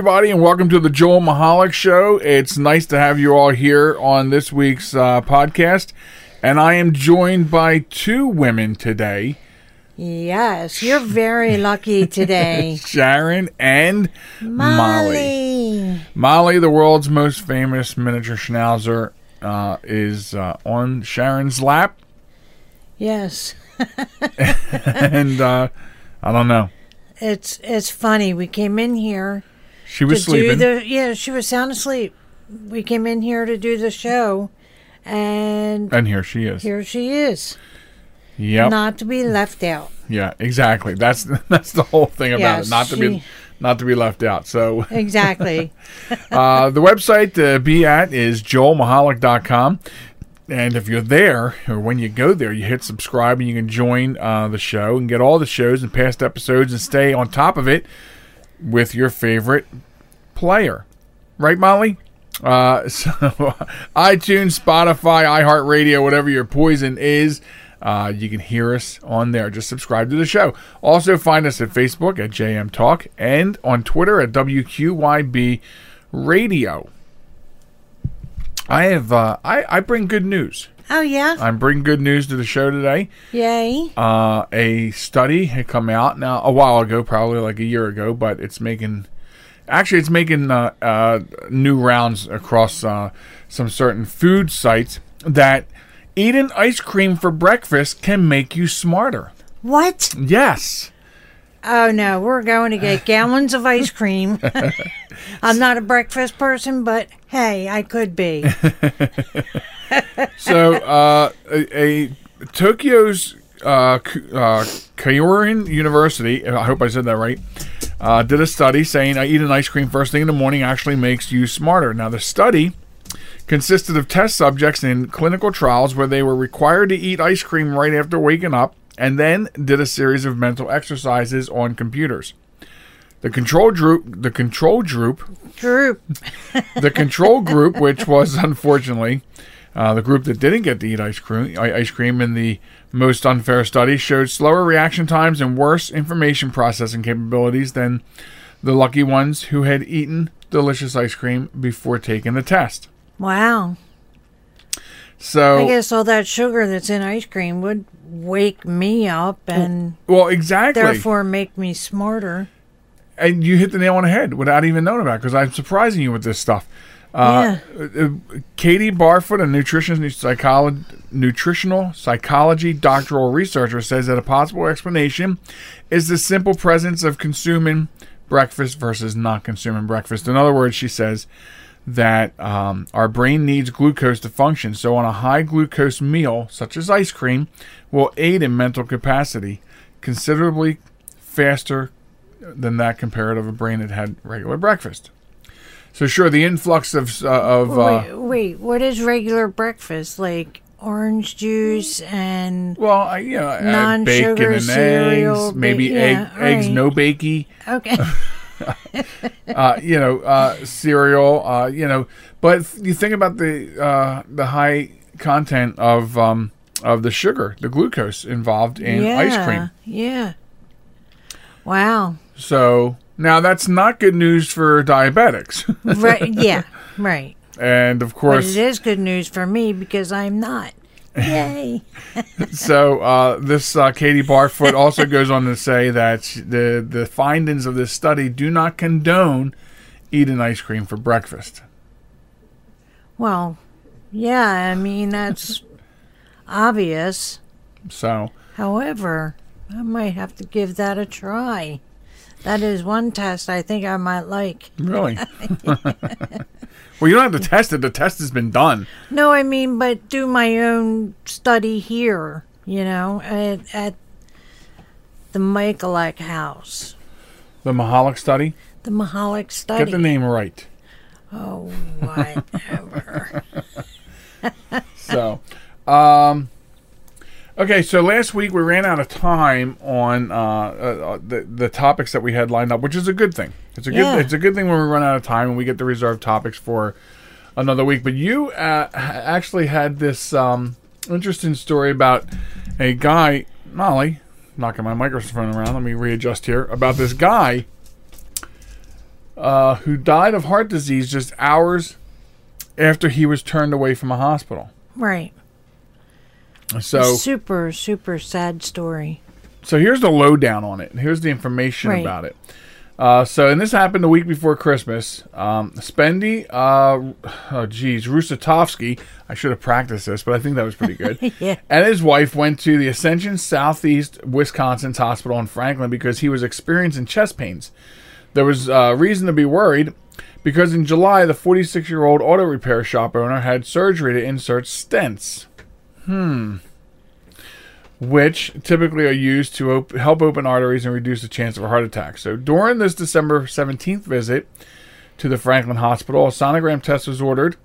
Everybody, and welcome to the Joel Michalec Show. It's nice to have you all here on this week's uh, podcast. And I am joined by two women today Yes, you're very lucky today. Sharon and Molly. Molly. Molly, the world's most famous miniature schnauzer, uh, is uh, on Sharon's lap. Yes. and uh, I don't know. It's it's funny. We came in here She was sleeping. the yeah, she was sound asleep. We came in here to do the show and and here she is. here she is. Yep. Not to be left out. yeah, exactly. That's that's the whole thing about Yeah, it. Not to be not to be left out. So Exactly. Uh, the website to be at is joelmichalec.com. And if you're there, or when you go there, you hit subscribe and you can join uh, the show and get all the shows and past episodes and stay on top of it with your favorite player. Right, Molly? Uh, so, iTunes, Spotify, iHeartRadio, whatever your poison is, uh, you can hear us on there. Just subscribe to the show. Also, find us at Facebook at JM Talk and on Twitter at WQYB Radio. I have uh, I, I bring good news. Oh yeah. I'm bringing good news to the show today. Yay. Uh, a study had come out now a while ago, probably like a year ago, but it's making actually it's making uh, uh, new rounds across uh, some certain food sites that eating ice cream for breakfast can make you smarter. What? Yes. Oh no, we're going to get gallons of ice cream. I'm not a breakfast person, but hey, I could be. So uh, a, a Tokyo's uh, uh, Kyorin University, I hope I said that right, uh, did a study saying I eat an ice cream first thing in the morning actually makes you smarter. Now the study consisted of test subjects in clinical trials where they were required to eat ice cream right after waking up, and then did a series of mental exercises on computers. The control group, the control group Droop. the control group, which was unfortunately uh, the group that didn't get to eat ice cream, ice cream in the most unfair study, showed slower reaction times and worse information processing capabilities than the lucky ones who had eaten delicious ice cream before taking the test. Wow. So, I guess all that sugar that's in ice cream would wake me up and well, exactly. therefore make me smarter. and you hit the nail on the head without even knowing about it because I'm surprising you with this stuff. Uh, uh, Katie Barfoot, a nutrition psychology, nutritional psychology doctoral researcher, says that a possible explanation is the simple presence of consuming breakfast versus not consuming breakfast. In other words, she says that um, our brain needs glucose to function. So, on a high glucose meal, such as ice cream, will aid in mental capacity considerably faster than that compared of a brain that had regular breakfast. So sure, the influx of uh, of uh, wait, wait, what is regular breakfast? Like orange juice and well, I, you know, I Non-sugar bacon and cereal, eggs, maybe ba- egg, yeah, eggs, no bakey, okay. uh, you know, uh, cereal, uh, you know. But you think about the uh, the high content of um, of the sugar, the glucose involved in yeah, ice cream. Yeah. Wow. So now that's not good news for diabetics, Right. Yeah. Right. and of But course, it is good news for me because I'm not. Yay. So uh, this uh, Katie Barfoot also goes on to say that the the findings of this study do not condone eating ice cream for breakfast. Well, yeah, I mean, that's obvious. So However, I might have to give that a try. That is one test I think I might like. Really? well, you don't have to test it. The test has been done. No, I mean, but do my own study here, you know, at, at the Michaelak house. The Michalec study. The Michalec study. Get the name right. Oh, whatever. So, um, okay. So last week we ran out of time on uh, uh, the the topics that we had lined up, which is a good thing. It's a good Yeah. it's a good thing when we run out of time and we get to reserve topics for another week. But you uh, actually had this um, interesting story about a guy, Molly. Knocking my microphone around. Let me readjust here. About this guy uh, who died of heart disease just hours after he was turned away from a hospital. right. So, super, super sad story. so here's the lowdown on it. Here's the information Right. about it. Uh, so, and this happened a week before Christmas. Um, Spendy, uh, oh geez, Rusatovsky. I should have practiced this, but I think that was pretty good. Yeah. And his wife went to the Ascension Southeast Wisconsin's hospital in Franklin because he was experiencing chest pains. There was uh, reason to be worried because in July, the 46 year old auto repair shop owner had surgery to insert stents. Which typically are used to op- help open arteries and reduce the chance of a heart attack. So during this December 17th visit to the Franklin Hospital, a sonogram test was ordered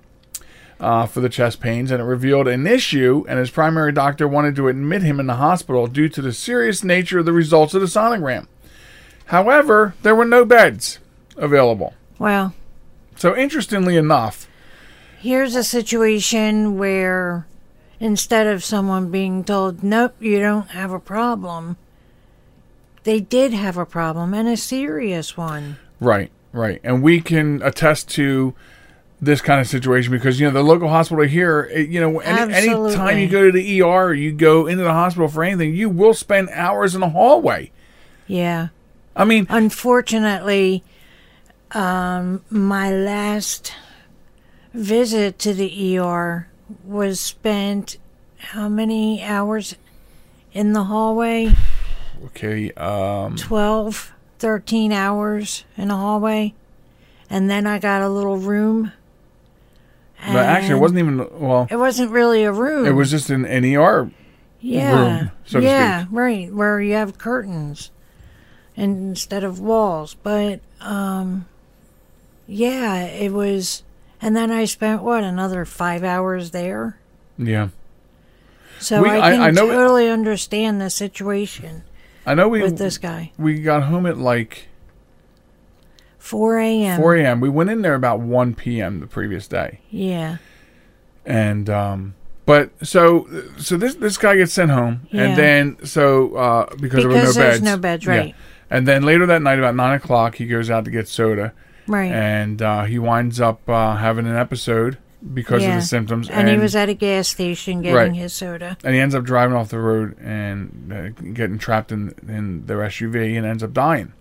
uh, for the chest pains, and it revealed an issue, and his primary doctor wanted to admit him in the hospital due to the serious nature of the results of the sonogram. However, there were no beds available. Well, So interestingly enough, here's a situation where instead of someone being told, nope, you don't have a problem, they did have a problem and a serious one. Right, right. And we can attest to this kind of situation because you know the local hospital here, it- you know, any any time you go to the ER or you go into the hospital for anything, you will spend hours in the hallway. Yeah. I mean, Unfortunately, um, my last visit to the ER was spent how many hours in the hallway? okay, um 12, 13 hours in the hallway. And then I got a little room. but actually it wasn't even well, It wasn't really a room. it was just an, an ER yeah, room, so to yeah, right, where you have curtains instead of walls. But um, yeah, it was. And then I spent what another five hours there. Yeah. So We- I I- can I know- totally understand the situation I know we with this guy. we got home at like 4 a.m. 4 a.m. We went in there about 1 p.m. the previous day. Yeah, and um but so so this this guy gets sent home Yeah. and then so uh because, there were no Because there's beds no beds, right? Yeah. and then later that night about nine o'clock he goes out to get soda right. and uh he winds up uh having an episode because of the symptoms and, he was at a gas station getting Right. his soda. and he ends up driving off the road and uh, getting trapped in in their SUV and ends up dying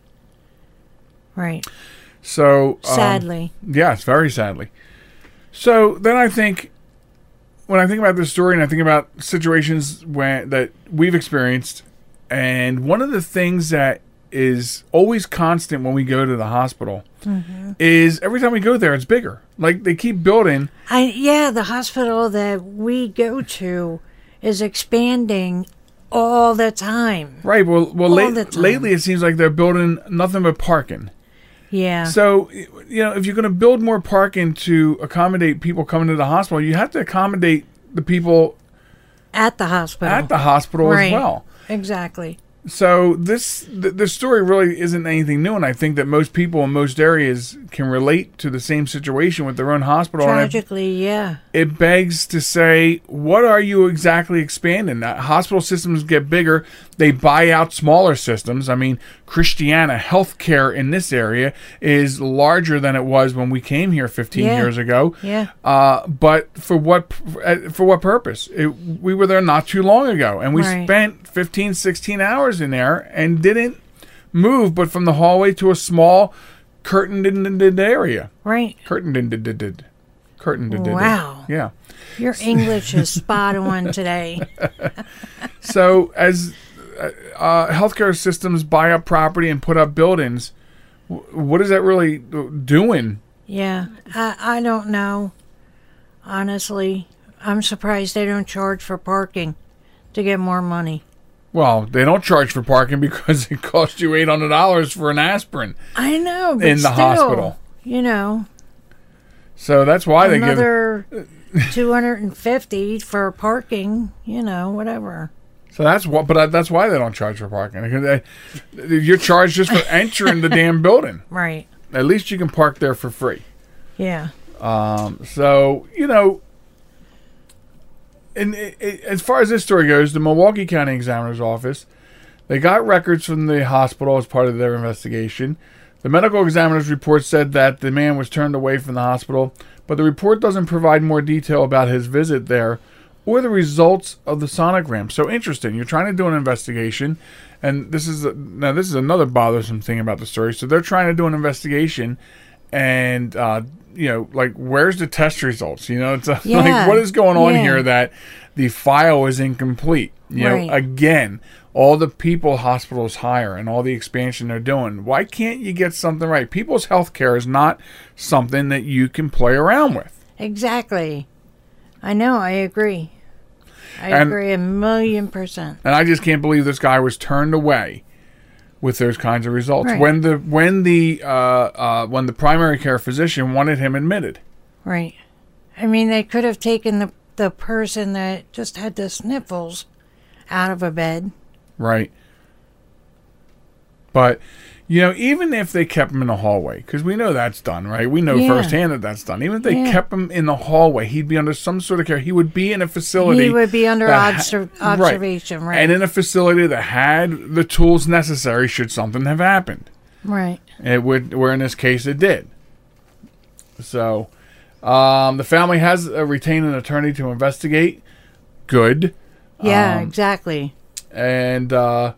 Right. so um, Sadly. Yes, very sadly. So then I think, when I think about this story and I think about situations when that we've experienced, and one of the things that is always constant when we go to the hospital mm-hmm. is every time we go there, it's bigger. Like they keep building. I yeah, the hospital that we go to is expanding all the time. Right. Well, well, All late, the time. lately it seems like they're building nothing but parking. Yeah. So, you know, if you're going to build more parking to accommodate people coming to the hospital, you have to accommodate the people at the hospital. at the hospital right. as well. Exactly. So this th- this story really isn't anything new, and I think that most people in most areas can relate to the same situation with their own hospital. And it, Tragically, yeah. it begs to say, what are you exactly expanding? Uh, hospital systems get bigger; they buy out smaller systems. I mean, Christiana Healthcare in this area is larger than it was when we came here 15 Yeah. years ago. Yeah. Uh, but for what uh, for what purpose? It, we were there not too long ago, and we Right. spent 15, 16 hours in there and didn't move, but from the hallway to a small curtained in- in- area. Right. Curtained in- did did curtained in- Wow. Yeah. Your English is spot on today. So as uh, healthcare systems buy up property and put up buildings. What is that really doing? Yeah, I, I don't know. Honestly, I'm surprised they don't charge for parking to get more money. Well, they don't charge for parking because it costs you eight hundred dollars for an aspirin. I know, but In the still, hospital. You know, So that's why they give. another 250 for parking, you know, whatever. So that's what, but uh, that's why they don't charge for parking. They, uh, you're charged just for entering the damn building. Right. At least you can park there for free. Yeah. Um, so you know, and i i as far as this story goes, the Milwaukee County Examiner's Office they got records from the hospital as part of their investigation. The medical examiner's report said that the man was turned away from the hospital, but the report doesn't provide more detail about his visit there or the results of the sonogram. So interesting. You're trying to do an investigation, and this is now this is another bothersome thing about the story. So they're trying to do an investigation, and uh, you know, like where's the test results? You know, it's uh, Yeah. like what is going on Yeah. here that the file is incomplete. You Right. know, again, all the people hospitals hire and all the expansion they're doing. Why can't you get something right? People's health care is not something that you can play around with. Exactly. I know, I agree. I And- agree a million percent. And I just can't believe this guy was turned away with those kinds of results Right. when the when the uh, uh, when the primary care physician wanted him admitted. Right. I mean, they could have taken the, the person that just had the sniffles out of a bed. Right. But, you know, even if they kept him in the hallway, because we know that's done, right? We know Yeah. firsthand that that's done. Even if they Yeah. kept him in the hallway, he'd be under some sort of care. He would be in a facility. He would be under that ha- obser- right. observation, right? And in a facility that had the tools necessary should something have happened. right. It would, where in this case it did. So, um, the family has uh, retained an attorney to investigate. Good. Yeah, Um, exactly. and uh,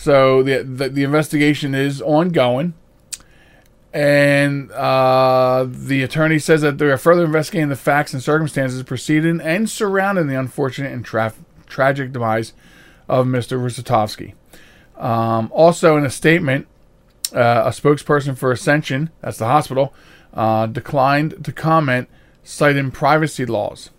so the, the the investigation is ongoing. And uh, the attorney says that they are further investigating the facts and circumstances preceding and surrounding the unfortunate and tra- tragic demise of Mr. Rusatovsky. Um, also, in a statement, uh, a spokesperson for Ascension, that's the hospital, uh, declined to comment, citing privacy laws.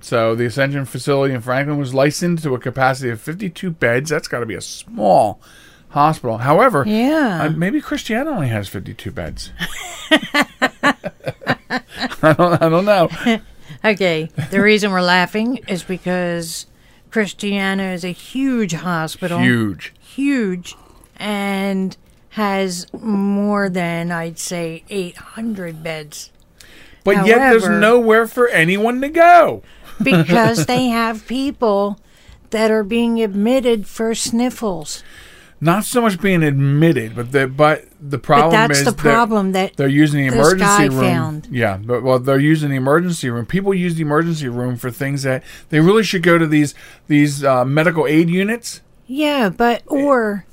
So the Ascension facility in Franklin was licensed to a capacity of 52 beds. That's got to be a small hospital. However, Yeah. uh, maybe Christiana only has 52 beds. I don't. I don't know. Okay. The reason we're laughing is because Christiana is a huge hospital. Huge. Huge. And has more than, I'd say, 800 beds. But yet, there's nowhere for anyone to go. Because they have people that are being admitted for sniffles. Not so much being admitted, but the but the But problem that's is the problem that They're using the emergency room. found. Yeah, but well, they're using the emergency room. People use the emergency room for things that they really should go to these these uh, medical aid units. Yeah, but or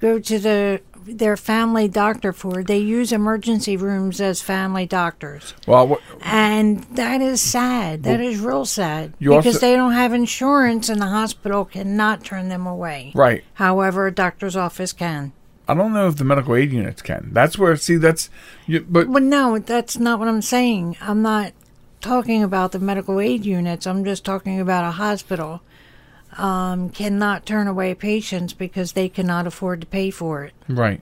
go to the their family doctor for. They use emergency rooms as family doctors, Well, what, and that is sad. That is real sad because also- they don't have insurance, and the hospital cannot turn them away. right. However, a doctor's office can. I don't know if the medical aid units can. That's where see that's you, but But no, that's not what I'm saying. I'm not talking about the medical aid units. I'm just talking about a hospital um, cannot turn away patients because they cannot afford to pay for it. right.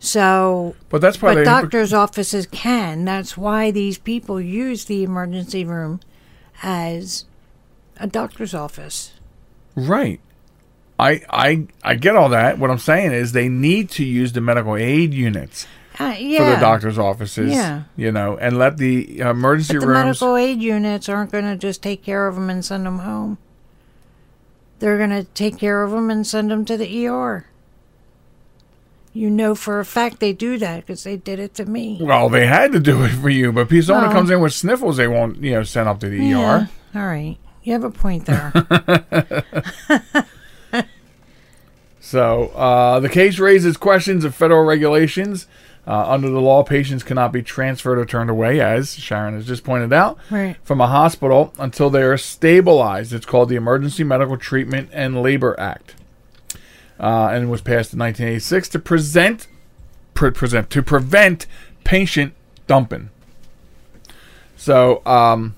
So, But that's why but they doctors' offices can. That's why these people use the emergency room as a doctor's office. right. I I I get all that. What I'm saying is they need to use the medical aid units Uh, yeah. for the doctors' offices. Yeah. You know, and let the emergency But the rooms. medical aid units aren't going to just take care of them and send them home. They're going to take care of them and send them to the ER. You know for a fact they do that because they did it to me. well, they had to do it for you, but if someone Oh. comes in with sniffles, they won't, you know, send up to the Yeah. ER. All right. You have a point there. So uh, the case raises questions of federal regulations. Uh, under the law, patients cannot be transferred or turned away, as Sharon has just pointed out, Right. from a hospital until they are stabilized. It's called the Emergency Medical Treatment and Labor Act. uh, and was passed in 1986 to present, pre- present to prevent patient dumping. So um,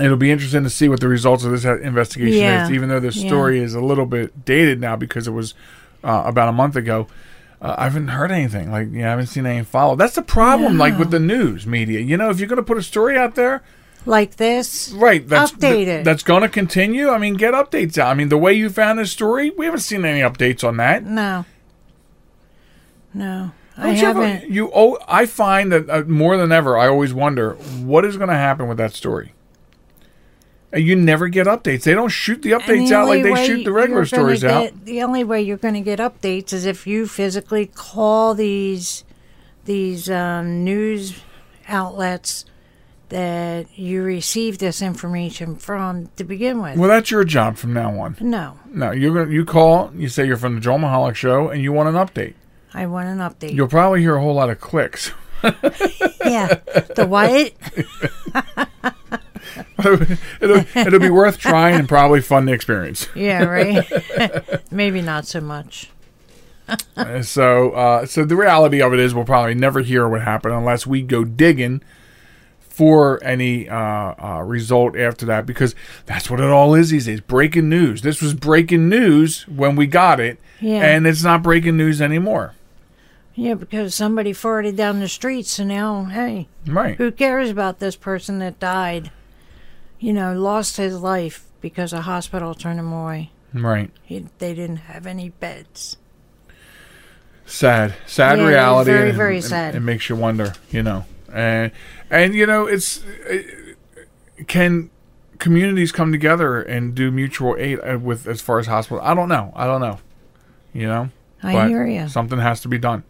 it'll be interesting to see what the results of this investigation Yeah. is. Even though the Yeah. story is a little bit dated now because it was uh, about a month ago. Uh, I haven't heard anything. Like, yeah, I haven't seen any follow. That's the problem. Like with the news media, you know, if you're going to put a story out there, Like this. right? That's Update th- That's going to continue. I mean, get updates out. I mean, the way you found this story, we haven't seen any updates on that. No. No. I Don't you ever- haven't. You, oh, I find that uh, more than ever, I always wonder what is going to happen with that story. And you never get updates. They don't shoot the updates the out like they shoot the regular stories out. The only way you're going to get updates is if you physically call these these um, news outlets that you receive this information from to begin with. Well, that's your job from now on. no, No, you're gonna you call, you say you're from the Joel Michalec Show, and you want an update. I want an update. You'll probably hear a whole lot of clicks. yeah, the what? it'll, it'll be worth trying and probably fun to experience. Yeah, right. Maybe not so much. Uh, so, uh, so the reality of it is, we'll probably never hear what happened unless we go digging for any uh, uh, result after that, because that's what it all is these days. Breaking news. This was breaking news when we got it, Yeah. and it's not breaking news anymore. Yeah, because somebody farted down the street, so now, hey, Right. who cares about this person that died? You know, lost his life because a hospital turned him away. Right. He, they didn't have any beds. sad sad Yeah, reality very, very and- sad. it makes you wonder you know and and you know it's uh, can communities come together and do mutual aid uh, with as far as hospitals i don't know i don't know you know I But hear you. something has to be done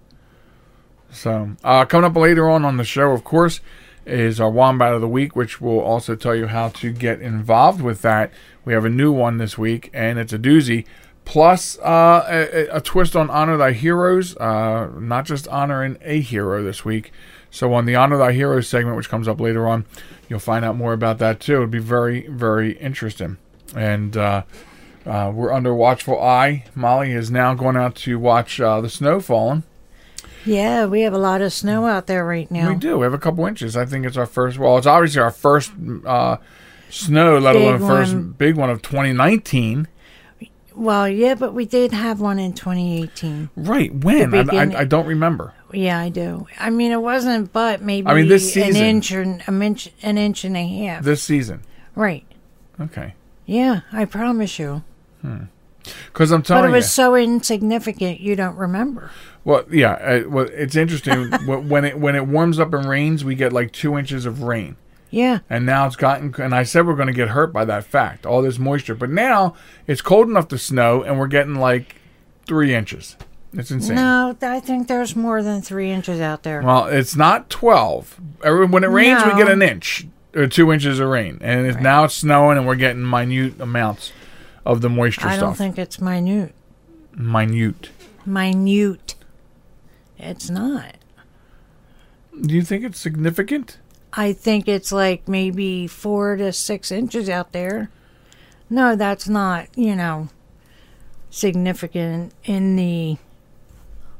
so uh, coming up later on on the show of course is our wombat of the week which will also tell you how to get involved with that. We have a new one this week and it's a doozy. Plus uh, a, a twist on honor thy heroes uh, not just honoring a hero this week. So on the honor thy heroes segment which comes up later on you'll find out more about that too. It'll be very very interesting. And uh, uh, we're under watchful eye. Molly is now going out to watch uh, the snow falling Yeah, we have a lot of snow out there right now. we do we have a couple inches i think it's our first well it's obviously our first uh, snow let Big alone first one. big one of 2019 Well, yeah, but we did have one in 2018. right when I, I, I don't remember Yeah, I do. I mean, it wasn't, but maybe I mean, this season, an inch or an inch, an inch and a half. this season right. okay Yeah, I promise you. Because i'm telling you, But it was you so insignificant, you don't remember. Well, yeah. Uh, well, it's interesting when it when it warms up and rains, we get like two inches of rain, Yeah, and now it's gotten. And I said we're going to get hurt by that fact, all this moisture. But now it's cold enough to snow, and we're getting like three inches. It's insane. no, I think there's more than three inches out there. Well, it's not twelve. Every- When it rains, we get an inch or two inches of rain, and it's, now it's snowing, and we're getting minute amounts of the moisture I don't stuff. think it's minute. minute. Minute. It's not. Do you think it's significant? I think it's like maybe four to six inches out there. No, that's not, you know, significant in the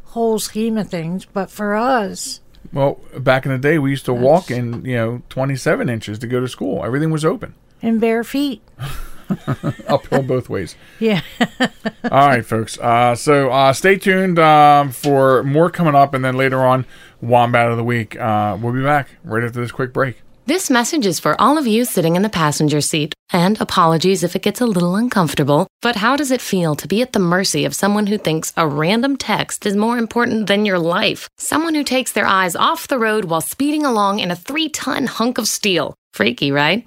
whole scheme of things. But for us, Well, back in the day, we used to walk in, you know, 27 inches to go to school. Everything was open, in bare feet. uphill both ways. Yeah. All right, folks. Uh, so uh, stay tuned um, for more coming up, and then later on, Wombat of the Week. Uh, we'll be back right after this quick break. This message is for all of you sitting in the passenger seat. And apologies if it gets a little uncomfortable. But how does it feel to be at the mercy of someone who thinks a random text is more important than your life? Someone who takes their eyes off the road while speeding along in a three ton hunk of steel. Freaky, right?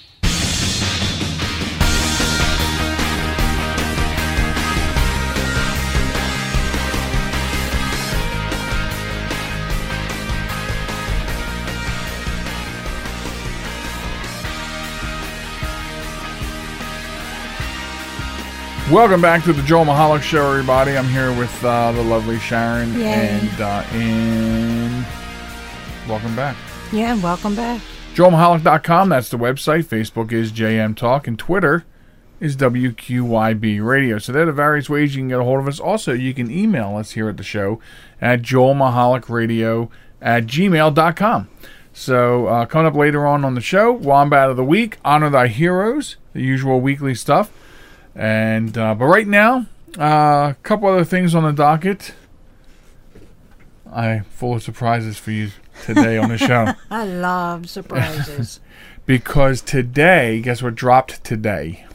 Welcome back to the Joel Michalec Show, everybody. I'm here with uh, the lovely Sharon, Yay. and uh, and welcome back. Yeah, welcome back. JoelMichalec.com, that's the website. Facebook is JM Talk, and Twitter is WQYB Radio. So there are the various ways you can get a hold of us. Also, you can email us here at the show at joelmichalecradio at gmail.com. So uh, coming up later on on the show, Wombat of the Week, Honor Thy Heroes, the usual weekly stuff. And uh, But right now, uh, a couple other things on the docket. I'm full of surprises for you today on the show. I love surprises. because today, guess what dropped today?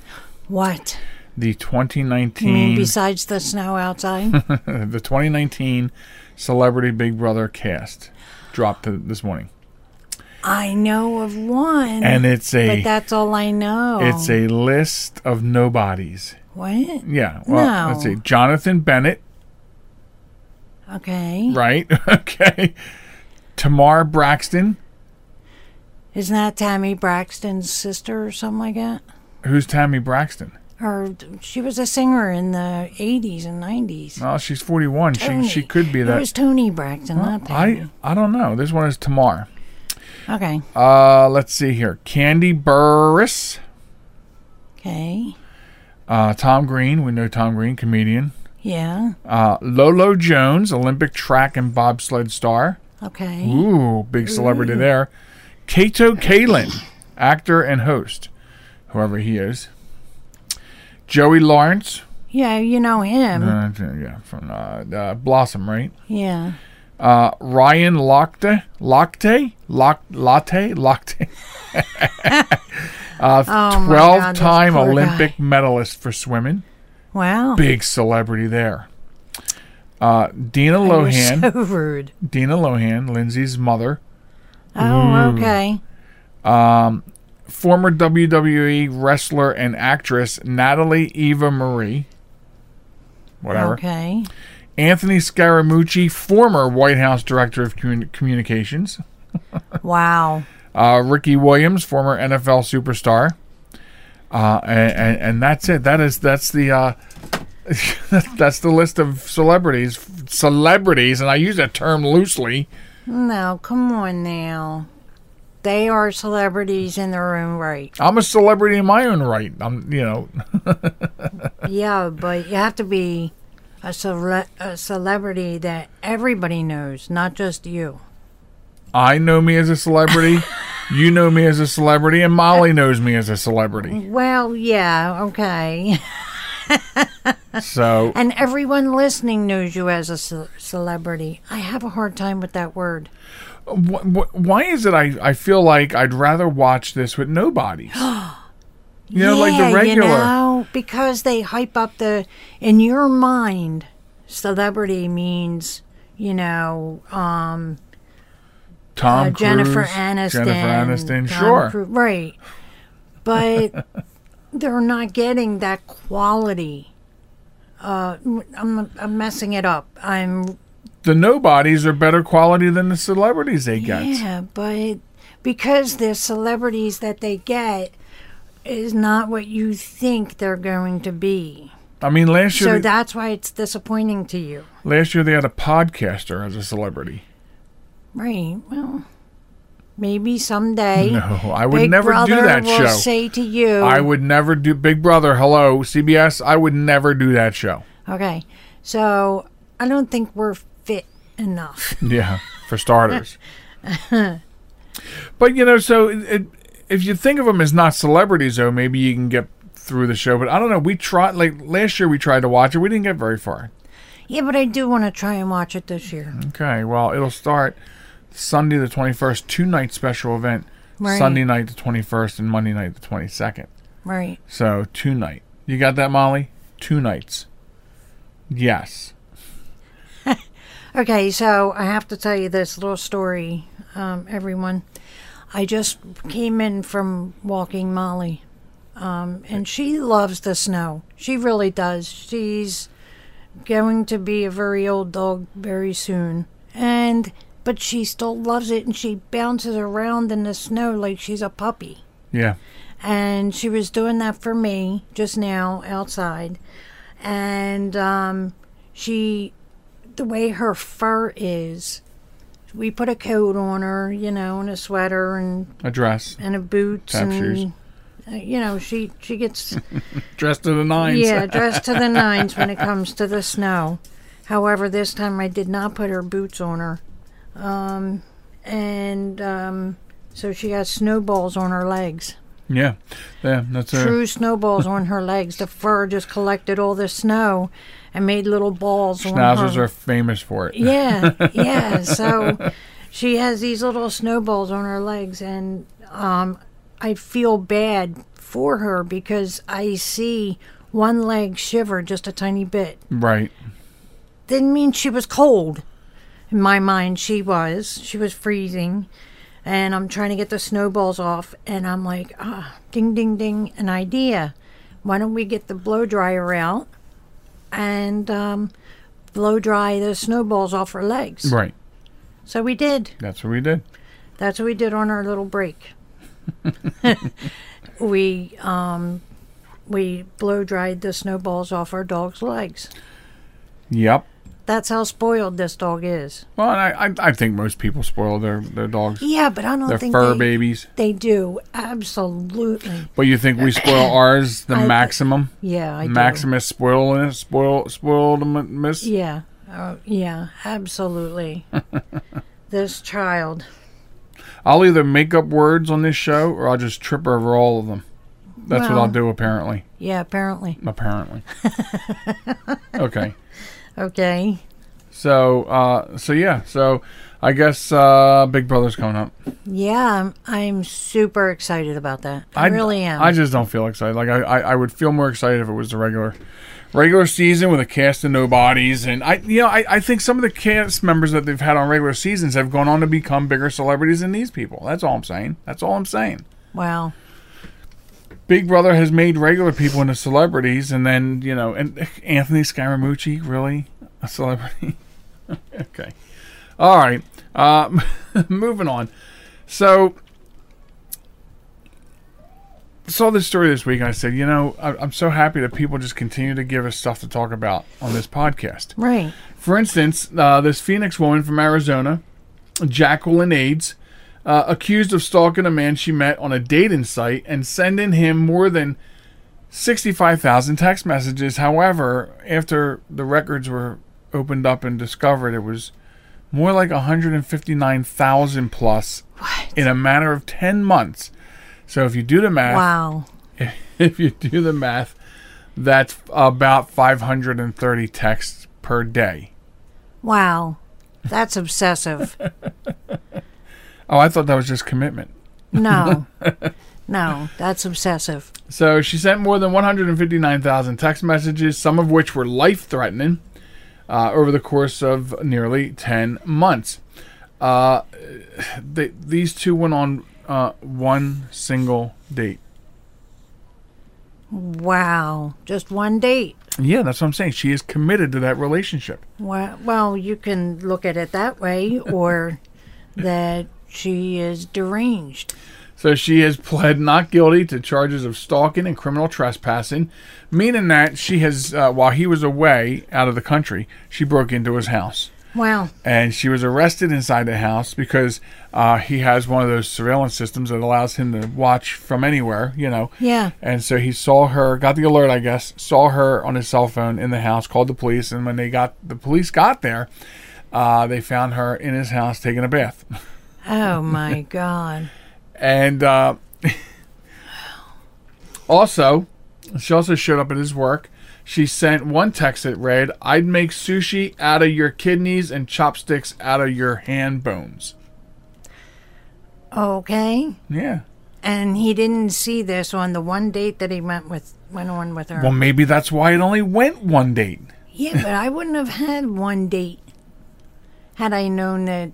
what? The You 2019 mean besides the snow outside? the 2019 Celebrity Big Brother cast dropped this morning. I know of one. And it's a but that's all I know. it's a list of nobodies. what? Yeah, well, No. let's see. Jonathan Bennett, Okay. right? okay. Tamar Braxton, Isn't that Tammy Braxton's sister or something like that? who's Tammy Braxton? Or she was a singer in the 80s and 90s. Well, she's 41. She Tony. she could be It that. was Toni Braxton, not Tammy. I I don't know. This one is Tamar. Okay. Uh, let's see here. Kandi Burruss. Okay. Uh, Tom Green, we know Tom Green, comedian. Yeah. Uh, Lolo Jones, Olympic track and bobsled star. Okay. Ooh, big celebrity there. Kato Kaelin, actor and host, whoever he is. Joey Lawrence, Yeah, you know him. uh, yeah, from uh, uh, Blossom, right? Yeah. Uh, Ryan Lochte, Lochte, Lock, Latte, Lochte. uh, Oh my God, 12-time Olympic guy. medalist for swimming. Wow. Big celebrity there. Uh, Dina Lohan, so rude. Dina Lohan, Lindsay's mother, Oh, okay. former WWE wrestler and actress Natalie Eva Marie. Whatever. Okay. Anthony Scaramucci, former White House Director of Commun- Communications. Wow. Uh, Ricky Williams, former NFL superstar. Uh, and, and, and that's it. That is that's the uh, that's the list of celebrities. Celebrities, and I use that term loosely. No, come on now. They are celebrities in their own right. I'm a celebrity in my own right. I'm, you know, Yeah, but you have to be a, cele- a celebrity that everybody knows, not just you. I know me as a celebrity. you know me as a celebrity, and Molly knows me as a celebrity. Well, yeah, okay. So And everyone listening knows you as a ce- celebrity. I have a hard time with that word. wh- wh- why is it I, I feel like I'd rather watch this with nobodies? You know, like the regular. You know, because they hype up the. In your mind, celebrity means, you know, um, Tom uh, Jennifer Aniston. Jennifer Aniston, Tom sure. Right. But they're not getting that quality. Uh, I'm, I'm messing it up. I'm The nobodies are better quality than the celebrities they get. Yeah, but because the celebrities that they get is not what you think they're going to be. I mean, last year, So they, that's why it's disappointing to you. last year they had a podcaster as a celebrity. Right. Well, maybe someday. No, I would Big never do Brother that will show. say to you. I would never do Big Brother. Hello, CBS. I would never do that show. Okay. So I don't think we're fit enough. Yeah, for starters. but you know, so it, it, if you think of them as not celebrities, though, maybe you can get through the show. But I don't know. We tried like last year. We tried to watch it. We didn't get very far. yeah, but I do want to try and watch it this year. Okay. Well, it'll start Sunday the twenty first. Two night special event. Right. Sunday night the twenty first and Monday night the twenty second. Right. So two night. You got that, Molly? Two nights. Yes. Okay, so I have to tell you this little story, um, everyone. I just came in from walking Molly, um, and she loves the snow. She really does. She's going to be a very old dog very soon, and but she still loves it, and she bounces around in the snow like she's a puppy. Yeah. and she was doing that for me just now outside and um, she the way her fur is we put a coat on her you know and a sweater and A dress. and a boots Tap and shoes. uh, you know she she gets Dressed to the nines. yeah dressed to the nines when it comes to the snow however this time i did not put her boots on her um, and um, so she got snowballs on her legs Yeah. Yeah. That's a. true snowballs on her legs. The fur just collected all the snow and made little balls on Schnauzers her. are famous for it. yeah, yeah. So she has these little snowballs on her legs, and um, I feel bad for her because I see one leg shiver just a tiny bit. Right. Didn't mean she was cold. In my mind, she was. She was freezing. And I'm trying to get the snowballs off, and I'm like, ah, ding, ding, ding, an idea. Why don't we get the blow dryer out and um, blow dry the snowballs off her legs? Right. So we did. That's what we did. That's what we did on our little break. we um, we blow dried the snowballs off our dog's legs. Yep. That's how spoiled this dog is. Well, and I, I, I think most people spoil their, their dogs. Yeah, but I don't They're think fur they, babies. They do absolutely. But you think we spoil ours the I- maximum? Yeah, I do. Maximus spoil spoil spoiled miss. Yeah, uh, yeah, absolutely. this child. I'll either make up words on this show or I'll just trip over all of them. That's what I'll do apparently. Yeah, apparently. Apparently. okay. Okay. So uh so yeah, so I guess uh Big Brother's coming up. Yeah, I'm, I'm super excited about that. I, really am. I just don't feel excited. Like I, I, I would feel more excited if it was the regular regular season with a cast of nobodies and I you know, I, I think some of the cast members that they've had on regular seasons have gone on to become bigger celebrities than these people. That's all I'm saying. That's all I'm saying. wow. Big Brother has made regular people into celebrities, and then you know, and Anthony Scaramucci, really a celebrity? okay, all right. Uh, moving on. So, saw this story this week, and I said, you know, I, I'm so happy that people just continue to give us stuff to talk about on this podcast. Right. For instance, uh, this Phoenix woman from Arizona, Jacqueline Ades, uh, accused of stalking a man she met on a dating site and sending him more than 65,000 text messages. However, after the records were opened up and discovered, it was more like 159,000 plus in a matter of 10 months. So if you do the math, Wow. if you do the math, that's about 530 texts per day. Wow. That's obsessive. Oh, I thought that was just commitment. No. no, that's obsessive. So she sent more than 159,000 text messages, some of which were life threatening, uh, over the course of nearly 10 months. Uh, they, these two went on uh, one single date. Wow. Just one date. Yeah, that's what I'm saying. She is committed to that relationship. Well, well, you can look at it that way, or that she is deranged. So she has pled not guilty to charges of stalking and criminal trespassing, meaning that she has, uh, while he was away out of the country, she broke into his house. Wow. and she was arrested inside the house because uh, he has one of those surveillance systems that allows him to watch from anywhere, you know. Yeah. And so he saw her, got the alert, I guess, saw her on his cell phone in the house, called the police, and when they got the police got there, uh, they found her in his house taking a bath. Oh my God. And uh, also, she also showed up at his work. She sent one text that read, I'd make sushi out of your kidneys and chopsticks out of your hand bones. Okay. Yeah. And he didn't see this on the one date that he went with went on with her. Well, maybe that's why it only went one date. yeah, but I wouldn't have had one date had I known that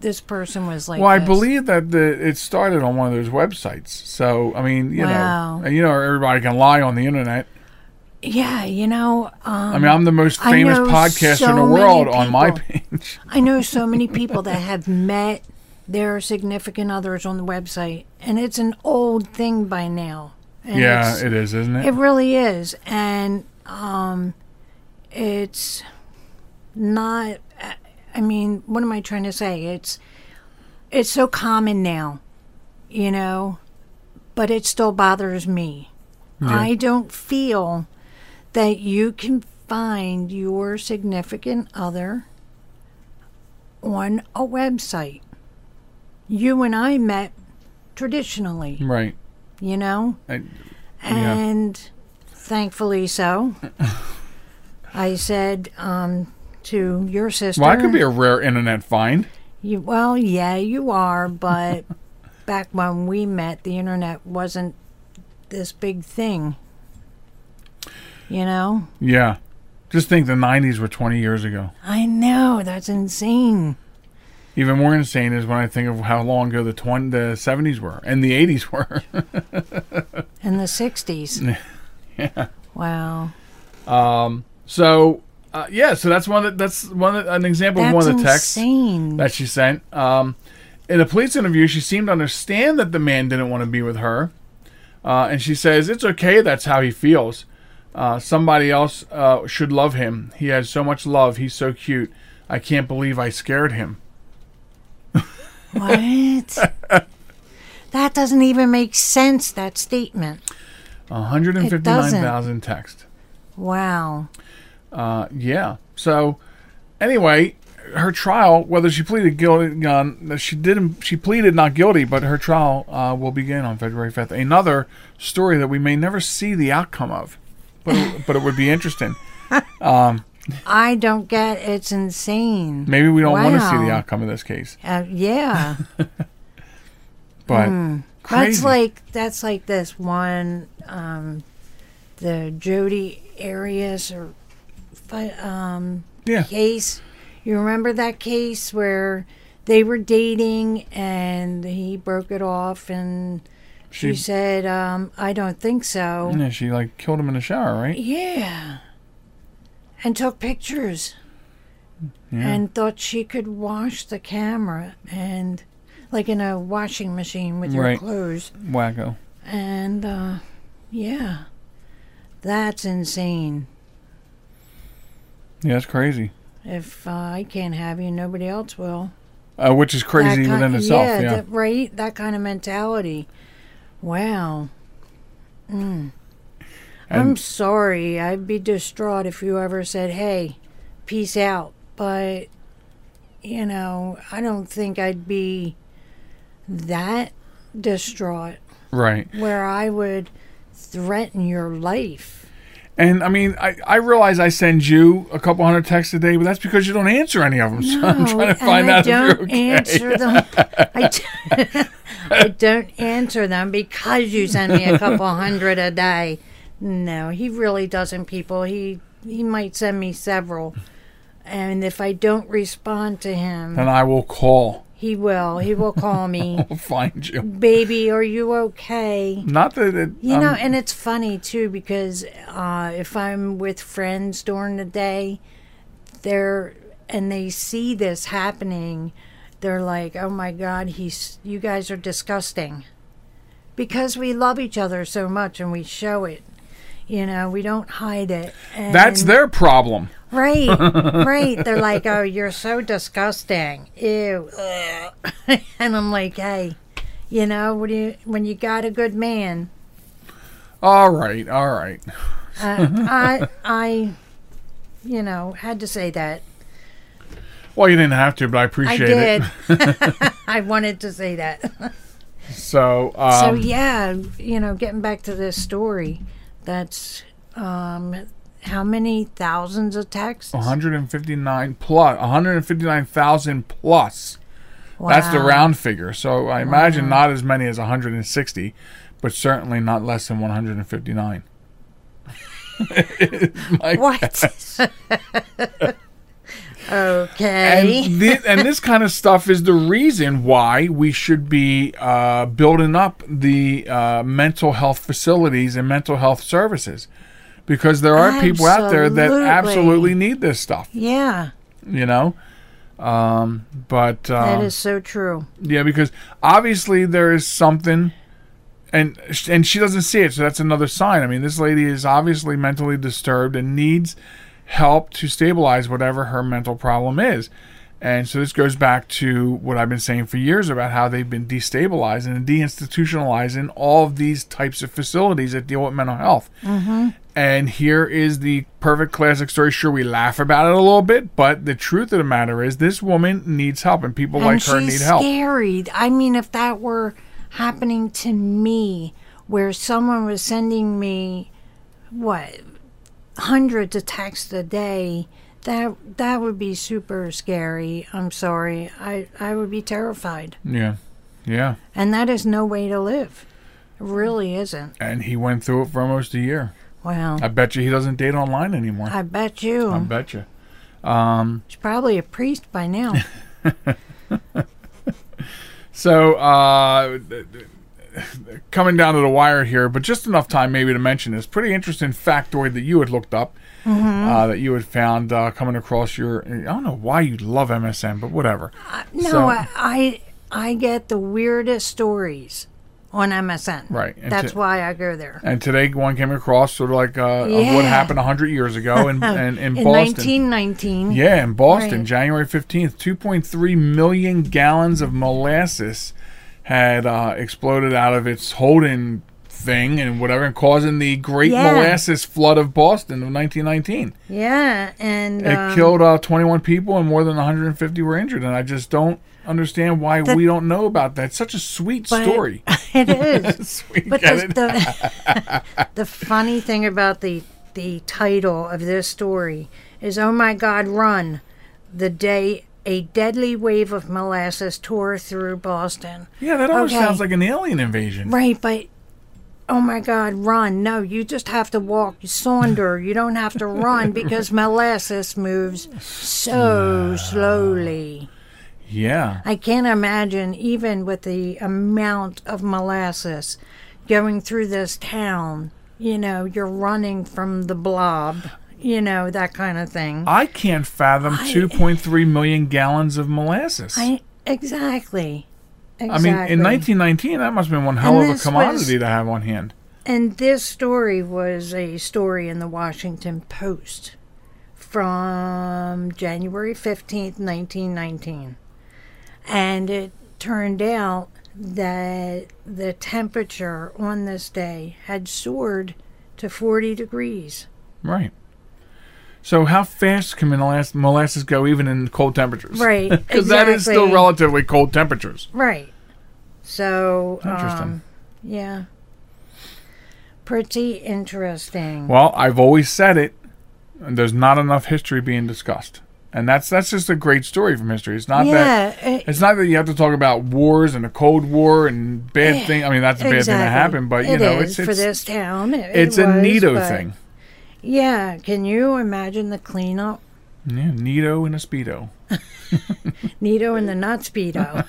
this person was like. well, I believe that the, it started on one of those websites. So, I mean, you Wow. know, you know, everybody can lie on the internet. Yeah, you know. Um, I mean, I'm the most famous podcaster so in the world on my page. I know so many people that have met their significant others on the website, and it's an old thing by now. Yeah, it is, isn't it? it really is, and um, it's not. I mean, what am I trying to say? It's it's so common now, you know, but it still bothers me. I don't feel that you can find your significant other on a website. You and I met traditionally, right. you know? I, Yeah. And thankfully so. I said um, to your sister. well, I could be a rare internet find. You, well, yeah, you are, but back when we met, the internet wasn't this big thing. You know? Yeah. Just think the 90s were 20 years ago. I know, that's insane. Even more insane is when I think of how long ago the 20, the 70s were and the 80s were. and the 60s. yeah. Wow. Um, so, uh, yeah, so that's one of that's one of an example That's of one of the texts insane. that she sent. Um, in a police interview, she seemed to understand that the man didn't want to be with her. Uh, and she says, It's okay, that's how he feels. Uh, somebody else uh, should love him. He has so much love. He's so cute. I can't believe I scared him. what? that doesn't even make sense, that statement. 159,000 text. Wow. Uh, yeah. So, anyway, her trial, whether she pleaded guilty, uh, she didn't. She pleaded not guilty, but her trial uh, will begin on February fifth. Another story that we may never see the outcome of, but it, but it would be interesting. Um, I don't get it's insane. Maybe we don't want to see the outcome of this case, Uh, yeah. but crazy. That's like that's like this one, um, the Jodi Arias or um, yeah, case. You remember that case where they were dating and he broke it off and she, she said, um, "I don't think so." yeah she like killed him in the shower, right? Yeah. And took pictures Yeah. and thought she could wash the camera and like in a washing machine with your Right. clothes. Wacko. And uh yeah. That's insane. Yeah, it's crazy. If uh, I can't have you, nobody else will. Uh, which is crazy ki- within itself. Yeah, Yeah. that- right. That kind of mentality. Wow. Mm. I'm sorry. I'd be distraught if you ever said, "Hey, peace out." But you know, I don't think I'd be that distraught right. where I would threaten your life. And I mean, I, I realize I send you a couple hundred texts a day, but that's because you don't answer any of them. So I'm No, trying to find I out don't if you're okay. answer them. I, I don't answer them because you send me a couple hundred a day. No, he really doesn't. People, he he might send me several, and if I don't respond to him, Then I will call. He will. He will call me, I'll find you. baby. Are you okay? Not that it, You know, um, and it's funny too because uh, if I'm with friends during the day, they're and they see this happening, they're like, "Oh my God, he's you guys are disgusting," because we love each other so much and we show it. You know, we don't hide it. And that's their problem. right, right. They're like, "Oh, you're so disgusting." Ew. and I'm like, "Hey." You know, when you when you got a good man, All right, all right. uh, I, I, you know, had to say that. Well, you didn't have to, but I I appreciate did. it. I wanted to say that. So, um, so yeah, you know, getting back to this story, that's um, how many thousands of texts? 159 plus, 159,000 plus. That's the round figure. So I imagine not as many as 160, but certainly not less than 159. My What? okay. and, thi- and this kind of stuff is the reason why we should be uh, building up the uh, mental health facilities and mental health services because there are people out there that Absolutely. absolutely need this stuff yeah. you know Um, but um, that is so true. yeah, because obviously there is something, and and she doesn't see it, so that's another sign. I mean, this lady is obviously mentally disturbed and needs help to stabilize whatever her mental problem is. And so this goes back to what I've been saying for years about how they've been destabilizing and deinstitutionalizing all of these types of facilities that deal with mental health. Mm-hmm. And here is the perfect classic story. Sure, we laugh about it a little bit, but the truth of the matter is this woman needs help, and people like her need help. Scary. I mean, if that were happening to me, where someone was sending me what hundreds of texts a day, that that would be super scary. I'm sorry. I I would be terrified, Yeah, yeah. and that is no way to live. It really isn't. And he went through it for almost a year. Wow. I bet you he doesn't date online anymore. I bet you. I bet you. Um, He's probably a priest by now. So, uh, coming down to the wire here, but just enough time maybe to mention this pretty interesting factoid that you had looked up, uh, that you had found uh, coming across your. I don't know why you love MSN, but whatever. No, So- I, I I get the weirdest stories on MSN. Right, and That's to- why I go there. And today, one came across sort of like uh, of what Yeah. happened hundred years ago in, in, in In Boston. 1919. Yeah, in Boston, Right. January 15th, 2.3 million gallons of molasses had uh, exploded out of its holding thing and whatever, and causing the Great Yeah. Molasses Flood of Boston of 1919. Yeah, and It um, killed uh, 21 people and more than 150 were injured, and I just don't understand why The- we don't know about that. It's such a sweet story. it is. Sweet, But the, it? the, the funny thing about the the title of this story is "Oh my God, run!" The day a deadly wave of molasses tore through Boston. yeah, that almost Okay. sounds like an alien invasion. Right, but oh my God, run! No, you just have to walk, saunter. You don't have to run because molasses moves so slowly. Yeah. I can't imagine, even with the amount of molasses going through this town, you know, you're running from the blob, you know, that kind of thing. I can't fathom 2.3 million gallons of molasses. I exactly. I mean, in 1919, that must have been one hell And of a commodity was- to have on hand. And this story was a story in the Washington Post from January 15th, 1919. And it turned out that the temperature on this day had soared to 40 degrees. Right. So, how fast can molasses, molasses go even in cold temperatures? Right, Because that is still relatively cold temperatures. Right. So, Interesting. um, yeah. Pretty interesting. Well, I've always said it. and There's not enough history being discussed, and that's that's just a great story from history. It's not that it- it's not that you have to talk about wars and the Cold War and bad thing. I mean, that's a bad thing that Exactly. happened, but you It know, is it's for it's, this town. It, it's it a was, neato thing. Yeah, can you imagine the cleanup? Yeah, neato and a speedo. Nito and the not speedo.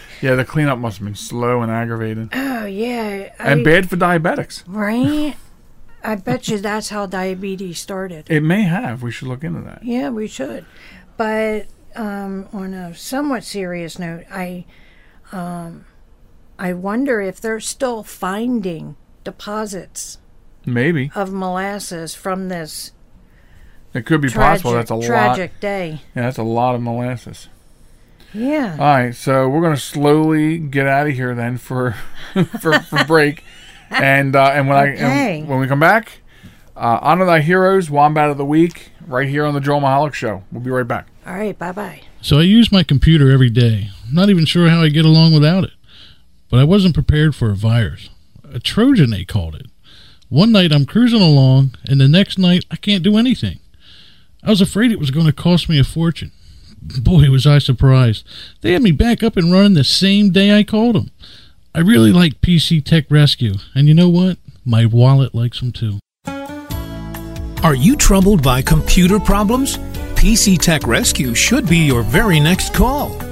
Yeah, the cleanup must have been slow and aggravating. oh yeah, I, and bad for diabetics. right? I bet you that's how diabetes started. It may have. We should look into that. Yeah, we should. But um, on a somewhat serious note, I um, I wonder if they're still finding deposits Maybe of molasses from this it could be tragic, possible. That's a lot. tragic day. Yeah, that's a lot of molasses. Yeah. All right, so we're gonna slowly get out of here then for for, for break, and uh, and when I and when we come back, uh, honor thy heroes, wombat of the week, right here on the Joel Michalec Show. We'll be right back. All right. Bye bye. So I use my computer every day. Not even sure how I get along without it. But I wasn't prepared for a virus. A Trojan, they called it. One night I'm cruising along, and the next night I can't do anything. I was afraid it was going to cost me a fortune. Boy, was I surprised. They had me back up and running the same day I called them. I really like PC Tech Rescue, and you know what? My wallet likes them too. Are you troubled by computer problems? PC Tech Rescue should be your very next call.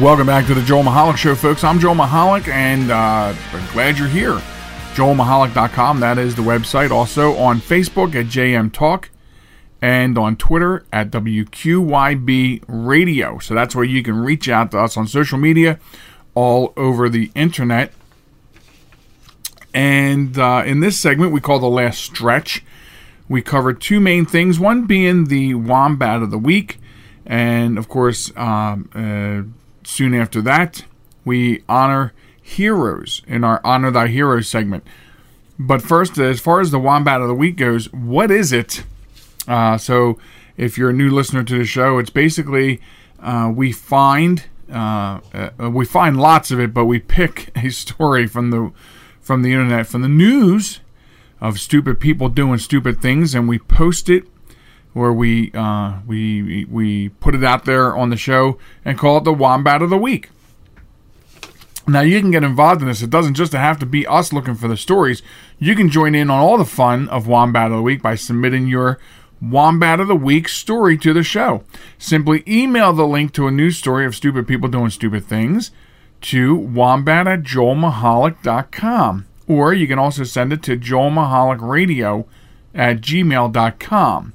Welcome back to the Joel Michalec Show, folks. I'm Joel Michalec, and uh, I'm glad you're here. JoelMichalec.com, that is the website. Also on Facebook at JM Talk, and on Twitter at WQYB Radio. So that's where you can reach out to us on social media all over the internet. And uh, in this segment, we call the last stretch. We covered two main things one being the Wombat of the Week, and of course, um, uh, soon after that, we honor heroes in our Honor Thy Heroes segment. But first, as far as the Wombat of the Week goes, what is it? Uh, so, if you're a new listener to the show, it's basically uh, we find uh, uh we find lots of it, but we pick a story from the from the internet, from the news of stupid people doing stupid things, and we post it where we uh, we we put it out there on the show and call it the Wombat of the Week. Now you can get involved in this. It doesn't just have to be us looking for the stories. You can join in on all the fun of Wombat of the Week by submitting your Wombat of the Week story to the show. Simply email the link to a news story of stupid people doing stupid things to wombat at joelmichalec.com. Or you can also send it to joelmichalecradio at gmail.com.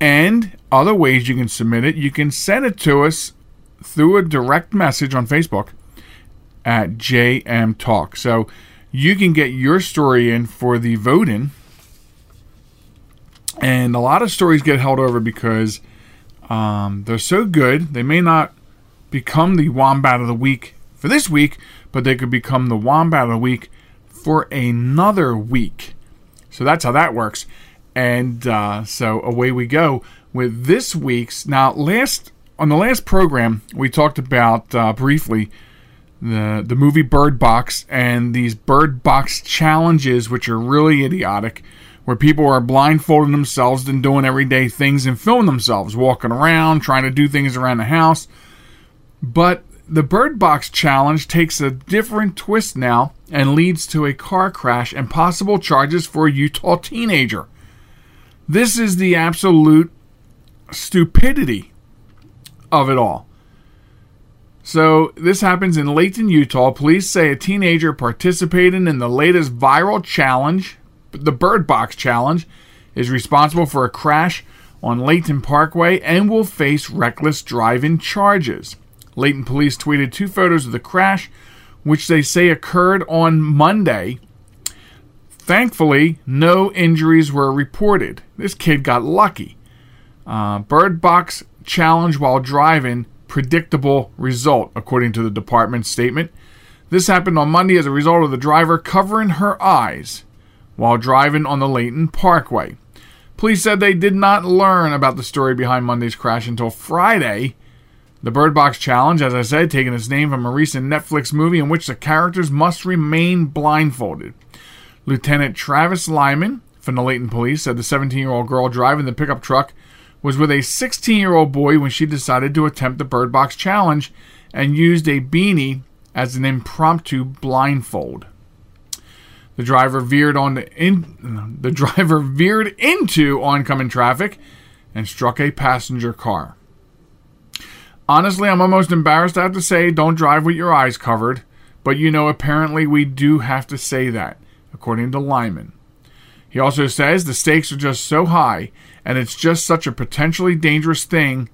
And other ways you can submit it, you can send it to us through a direct message on Facebook at JM Talk. So you can get your story in for the voting. And a lot of stories get held over because um, they're so good, they may not become the Wombat of the Week for this week, but they could become the Wombat of the Week for another week. So that's how that works. And uh, so away we go with this week's. Now, last on the last program, we talked about uh, briefly the the movie Bird Box and these Bird Box challenges, which are really idiotic, where people are blindfolding themselves and doing everyday things and filming themselves, walking around, trying to do things around the house. But the Bird Box challenge takes a different twist now and leads to a car crash and possible charges for a Utah teenager. This is the absolute stupidity of it all. So, this happens in Layton, Utah. Police say a teenager participating in the latest viral challenge, the Bird Box Challenge, is responsible for a crash on Layton Parkway and will face reckless driving charges. Layton police tweeted two photos of the crash, which they say occurred on Monday Thankfully, no injuries were reported. This kid got lucky. Uh, bird box challenge while driving, predictable result, according to the department's statement. This happened on Monday as a result of the driver covering her eyes while driving on the Layton Parkway. Police said they did not learn about the story behind Monday's crash until Friday. The Bird Box Challenge, as I said, taking its name from a recent Netflix movie in which the characters must remain blindfolded. Lieutenant Travis Lyman from the Layton Police said the 17 year old girl driving the pickup truck was with a 16 year old boy when she decided to attempt the Bird Box Challenge and used a beanie as an impromptu blindfold. The driver veered on the, in, the driver veered into oncoming traffic and struck a passenger car. Honestly, I'm almost embarrassed to have to say don't drive with your eyes covered, but you know apparently we do have to say that according to Lyman. He also says the stakes are just so high, and it's just such a potentially dangerous thing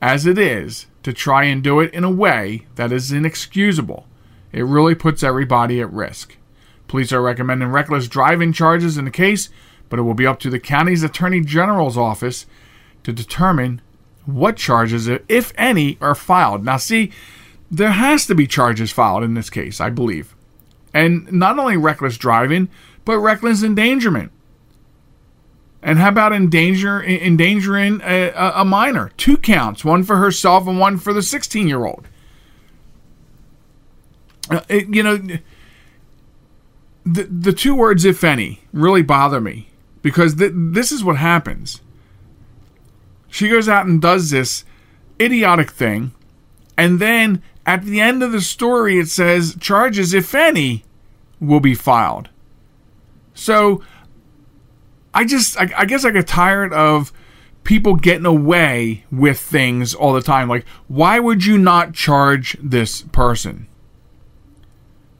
as it is to try and do it in a way that is inexcusable. It really puts everybody at risk. Police are recommending reckless driving charges in the case, but it will be up to the county's attorney general's office to determine what charges, if any, are filed. Now, see, there has to be charges filed in this case, I believe. And not only reckless driving, but reckless endangerment. And how about endanger, endangering a, a minor? Two counts, one for herself and one for the 16 year old. Uh, you know, the, the two words, if any, really bother me because th- this is what happens. She goes out and does this idiotic thing, and then at the end of the story, it says charges, if any, will be filed. So I just, I, I guess I get tired of people getting away with things all the time. Like, why would you not charge this person?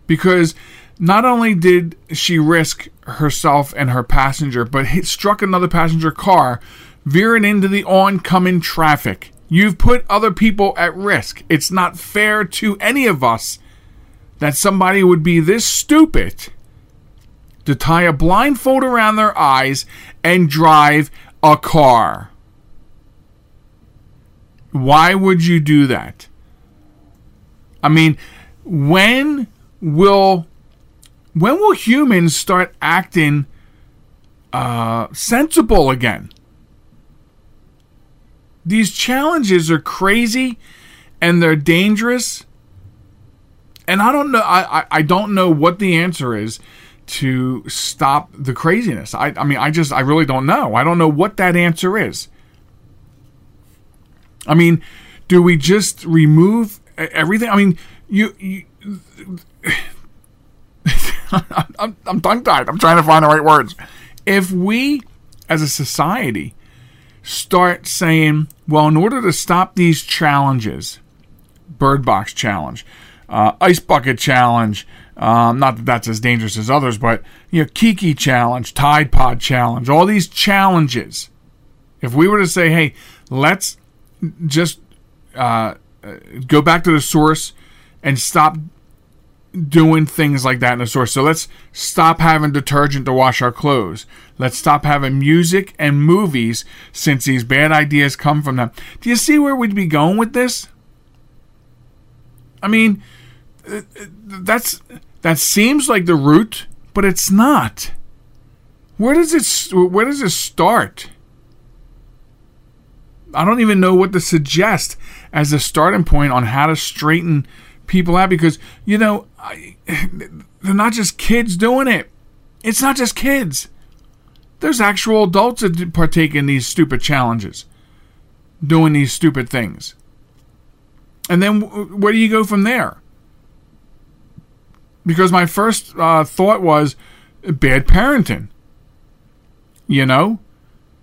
Because not only did she risk herself and her passenger, but hit, struck another passenger car, veering into the oncoming traffic. You've put other people at risk. It's not fair to any of us that somebody would be this stupid to tie a blindfold around their eyes and drive a car. Why would you do that? I mean, when will when will humans start acting uh, sensible again? These challenges are crazy and they're dangerous. And I don't know I, I, I don't know what the answer is to stop the craziness. I, I mean I just I really don't know. I don't know what that answer is. I mean, do we just remove everything? I mean, you, you I'm, I'm tongue tied. I'm trying to find the right words. If we, as a society, start saying, well, in order to stop these challenges, Bird Box Challenge, uh, Ice Bucket Challenge, um, not that that's as dangerous as others, but you know, Kiki Challenge, Tide Pod Challenge, all these challenges. If we were to say, hey, let's just uh, go back to the source and stop doing things like that in the source. So let's stop having detergent to wash our clothes. Let's stop having music and movies since these bad ideas come from them. Do you see where we'd be going with this? I mean, that's that seems like the root, but it's not. Where does it where does it start? I don't even know what to suggest as a starting point on how to straighten people out because you know I, they're not just kids doing it. It's not just kids. There's actual adults that partake in these stupid challenges, doing these stupid things. And then where do you go from there? Because my first uh, thought was bad parenting. You know,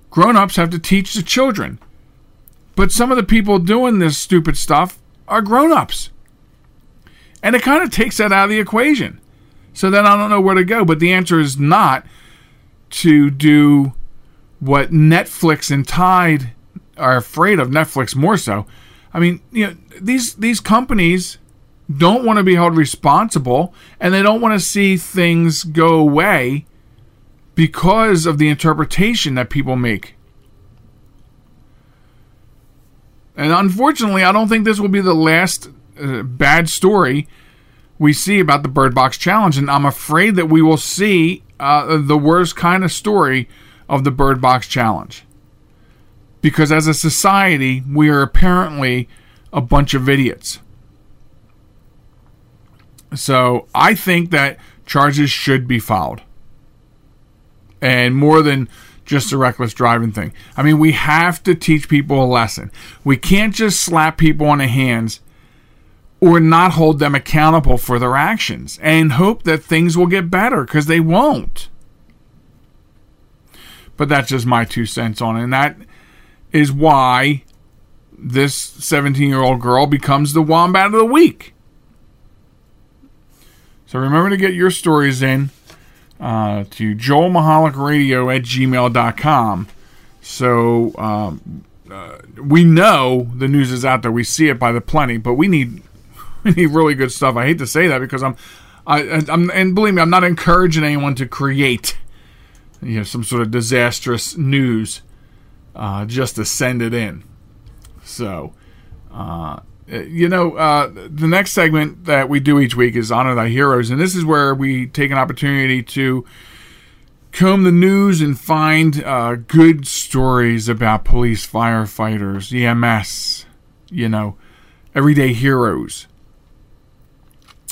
grown ups have to teach the children. But some of the people doing this stupid stuff are grown ups. And it kind of takes that out of the equation. So then I don't know where to go. But the answer is not to do what Netflix and Tide are afraid of. Netflix more so. I mean, you know, these these companies don't want to be held responsible, and they don't want to see things go away because of the interpretation that people make. And unfortunately, I don't think this will be the last uh, bad story we see about the Bird Box Challenge, and I'm afraid that we will see uh, the worst kind of story of the Bird Box Challenge. Because as a society, we are apparently a bunch of idiots. So I think that charges should be filed. And more than just a reckless driving thing. I mean, we have to teach people a lesson. We can't just slap people on the hands or not hold them accountable for their actions and hope that things will get better because they won't. But that's just my two cents on it. And that is why this 17 year old girl becomes the Wombat of the Week. So remember to get your stories in uh, to joelmichalec at gmail.com. So um, uh, we know the news is out there. We see it by the plenty, but we need need really good stuff. I hate to say that because I'm, I, I'm, and believe me, I'm not encouraging anyone to create, you know, some sort of disastrous news, uh, just to send it in. So, uh, you know, uh, the next segment that we do each week is Honor Thy Heroes. And this is where we take an opportunity to comb the news and find uh, good stories about police, firefighters, EMS, you know, everyday heroes.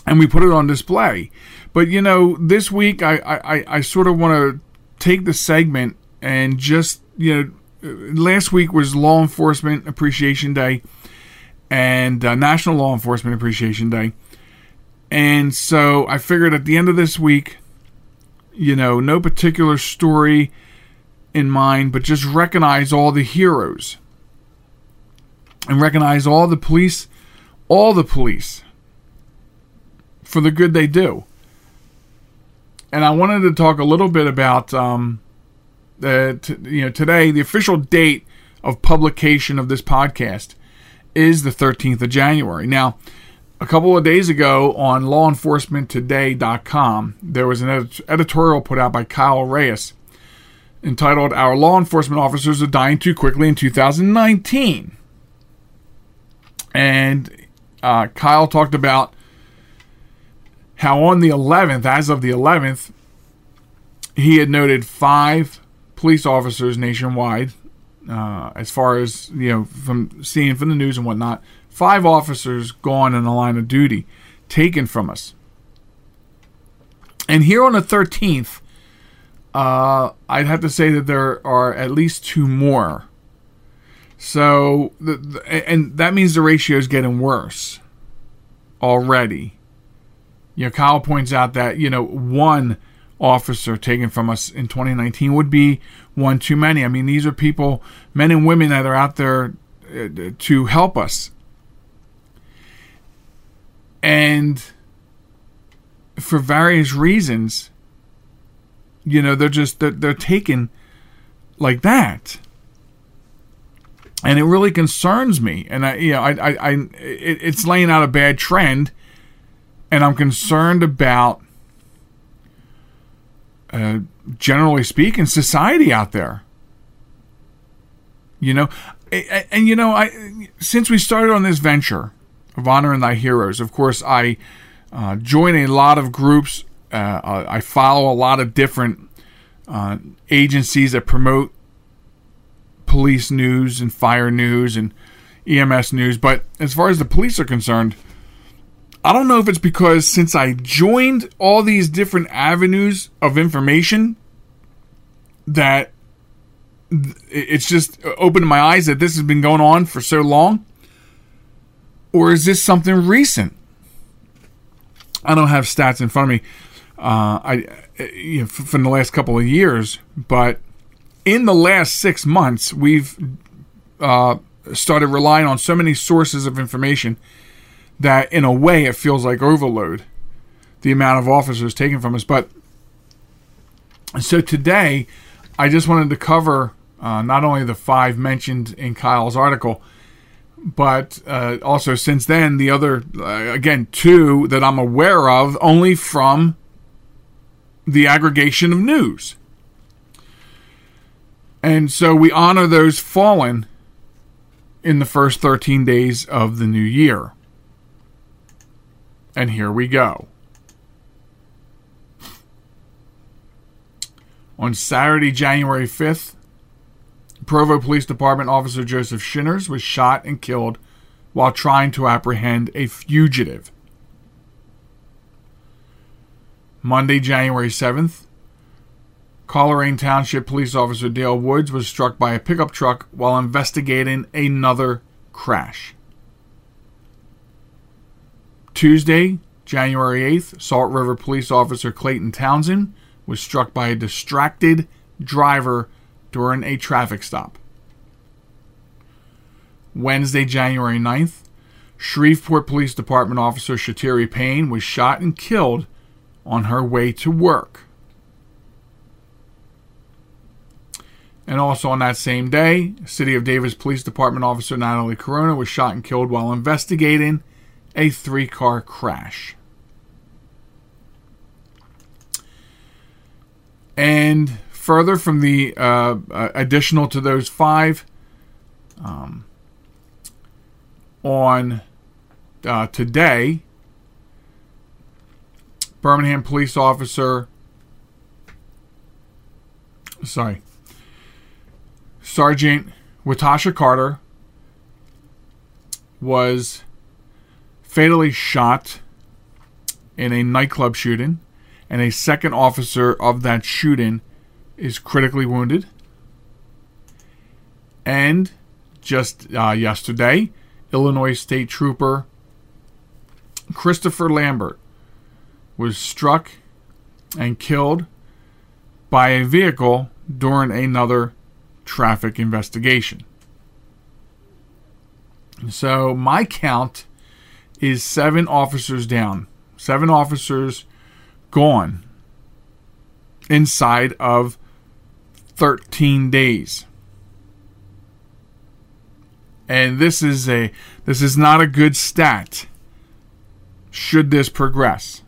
And we put it on display. But, you know, this week I, I, I sort of want to take the segment and just, you know, last week was Law Enforcement Appreciation Day and uh, National Law Enforcement Appreciation Day. And so I figured at the end of this week, you know, no particular story in mind, but just recognize all the heroes and recognize all the police, all the police for the good they do. And I wanted to talk a little bit about, um, the, t- you know, today, the official date of publication of this podcast is the 13th of January. Now, a couple of days ago on lawenforcementtoday.com, there was an ed- editorial put out by Kyle Reyes entitled Our Law Enforcement Officers Are Dying Too Quickly in 2019. And uh, Kyle talked about how on the 11th, as of the 11th, he had noted five police officers nationwide, uh, as far as, you know, from seeing from the news and whatnot, five officers gone in the line of duty, taken from us. And here on the 13th, uh, I'd have to say that there are at least two more. So, the, the, and that means the ratio is getting worse already. You know, Kyle points out that, you know, one officer taken from us in 2019 would be one too many. I mean, these are people, men and women that are out there uh, to help us. And for various reasons, you know, they're just they're, they're taken like that. And it really concerns me, and I, you know, I, I, I it, it's laying out a bad trend, and I'm concerned about uh, generally speaking, society out there. You know, and, and, you know, I since we started on this venture of honoring thy heroes, of course, I uh, join a lot of groups. Uh, I follow a lot of different uh, agencies that promote police news and fire news and EMS news. But as far as the police are concerned, I don't know if it's because since I joined all these different avenues of information that it's just opened my eyes that this has been going on for so long. Or is this something recent? I don't have stats in front of me uh, i you know, from the last couple of years but in the last six months we've uh, started relying on so many sources of information that in a way it feels like overload the amount of officers taken from us. But so today i just wanted to cover uh, not only the five mentioned in kyle's article but uh, also since then the other uh, again two that i'm aware of only from the aggregation of news. And so we honor those fallen in the first 13 days of the new year and here we go. On Saturday, January 5th, Provo Police Department Officer Joseph Shinners was shot and killed while trying to apprehend a fugitive. Monday, January 7th, Colerain Township Police Officer Dale Woods was struck by a pickup truck while investigating another crash. Tuesday, January 8th, Salt River Police Officer Clayton Townsend was struck by a distracted driver during a traffic stop. Wednesday, January 9th, Shreveport Police Department Officer Chateri Payne was shot and killed on her way to work. And also on that same day, City of Davis Police Department Officer Natalie Corona was shot and killed while investigating a three car crash. And further from the uh, uh, additional to those five, um, on uh, today, Birmingham police officer sorry, Sergeant Wytasha Carter was fatally shot in a nightclub shooting, and a second officer of that shooting is critically wounded. And just uh, yesterday, Illinois State Trooper Christopher Lambert was struck and killed by a vehicle during another traffic investigation. So my count is seven officers down, seven officers gone inside of 13 days. And this is a this is not a good stat should this progress.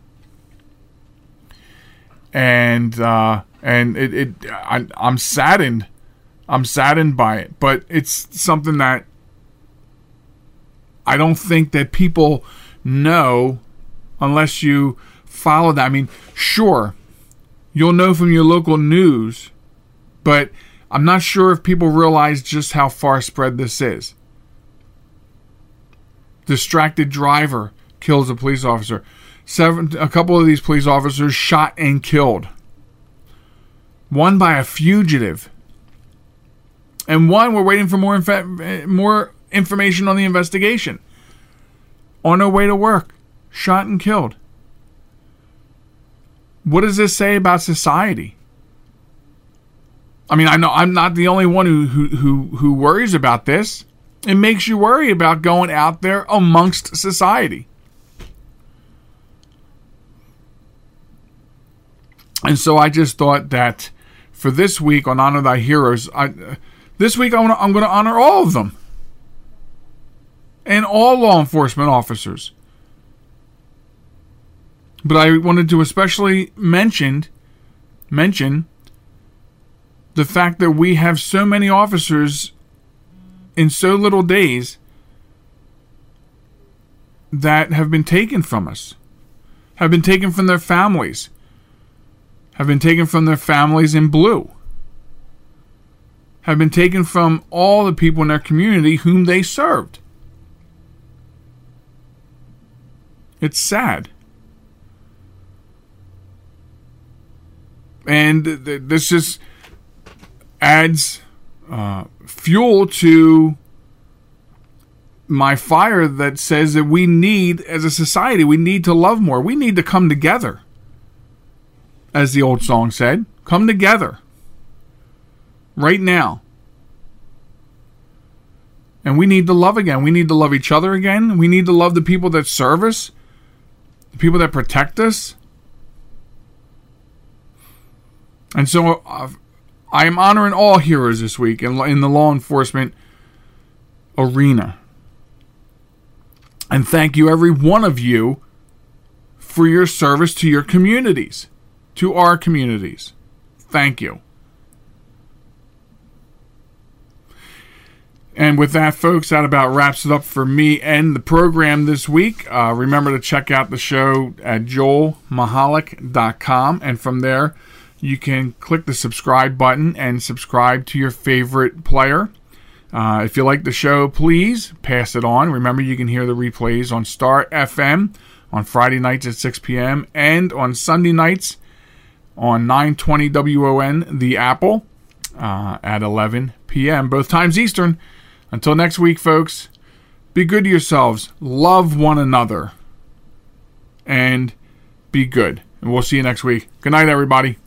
And uh, and it, it I, I'm saddened. I'm saddened by it, but it's something that I don't think that people know unless you follow that. I mean, sure, you'll know from your local news, but I'm not sure if people realize just how far spread this is. Distracted driver kills a police officer. Seven, a couple of these police officers shot and killed. One by a fugitive, and one we're waiting for more infa- eh, more information on the investigation. On their way to work, shot and killed. What does this say about society? I mean, I know I'm not the only one who who who, who worries about this. It makes you worry about going out there amongst society. And so I just thought that for this week on Honor Thy Heroes, I, uh, this week I'm going to honor all of them and all law enforcement officers. But I wanted to especially mention mention the fact that we have so many officers in so little days that have been taken from us, have been taken from their families, have been taken from their families in blue, have been taken from all the people in their community whom they served. It's sad. And this just adds uh, fuel to my fire that says that we need, as a society, we need to love more. We need to come together. As the old song said, come together. Right now. And we need to love again. We need to love each other again. We need to love the people that serve us, the people that protect us. And so uh, I am honoring all heroes this week in, in the law enforcement arena. And thank you, every one of you, for your service to your communities, to our communities. Thank you. And with that, folks, that about wraps it up for me and the program this week. Uh, remember to check out the show at joelmichalec.com. And from there, you can click the subscribe button and subscribe to your favorite player. Uh, if you like the show, please pass it on. Remember, you can hear the replays on Star FM on Friday nights at 6 p.m. and on Sunday nights on 920 WON, The Apple, uh, at 11 p.m., both times Eastern. Until next week, folks, be good to yourselves, love one another, and be good. And we'll see you next week. Good night, everybody.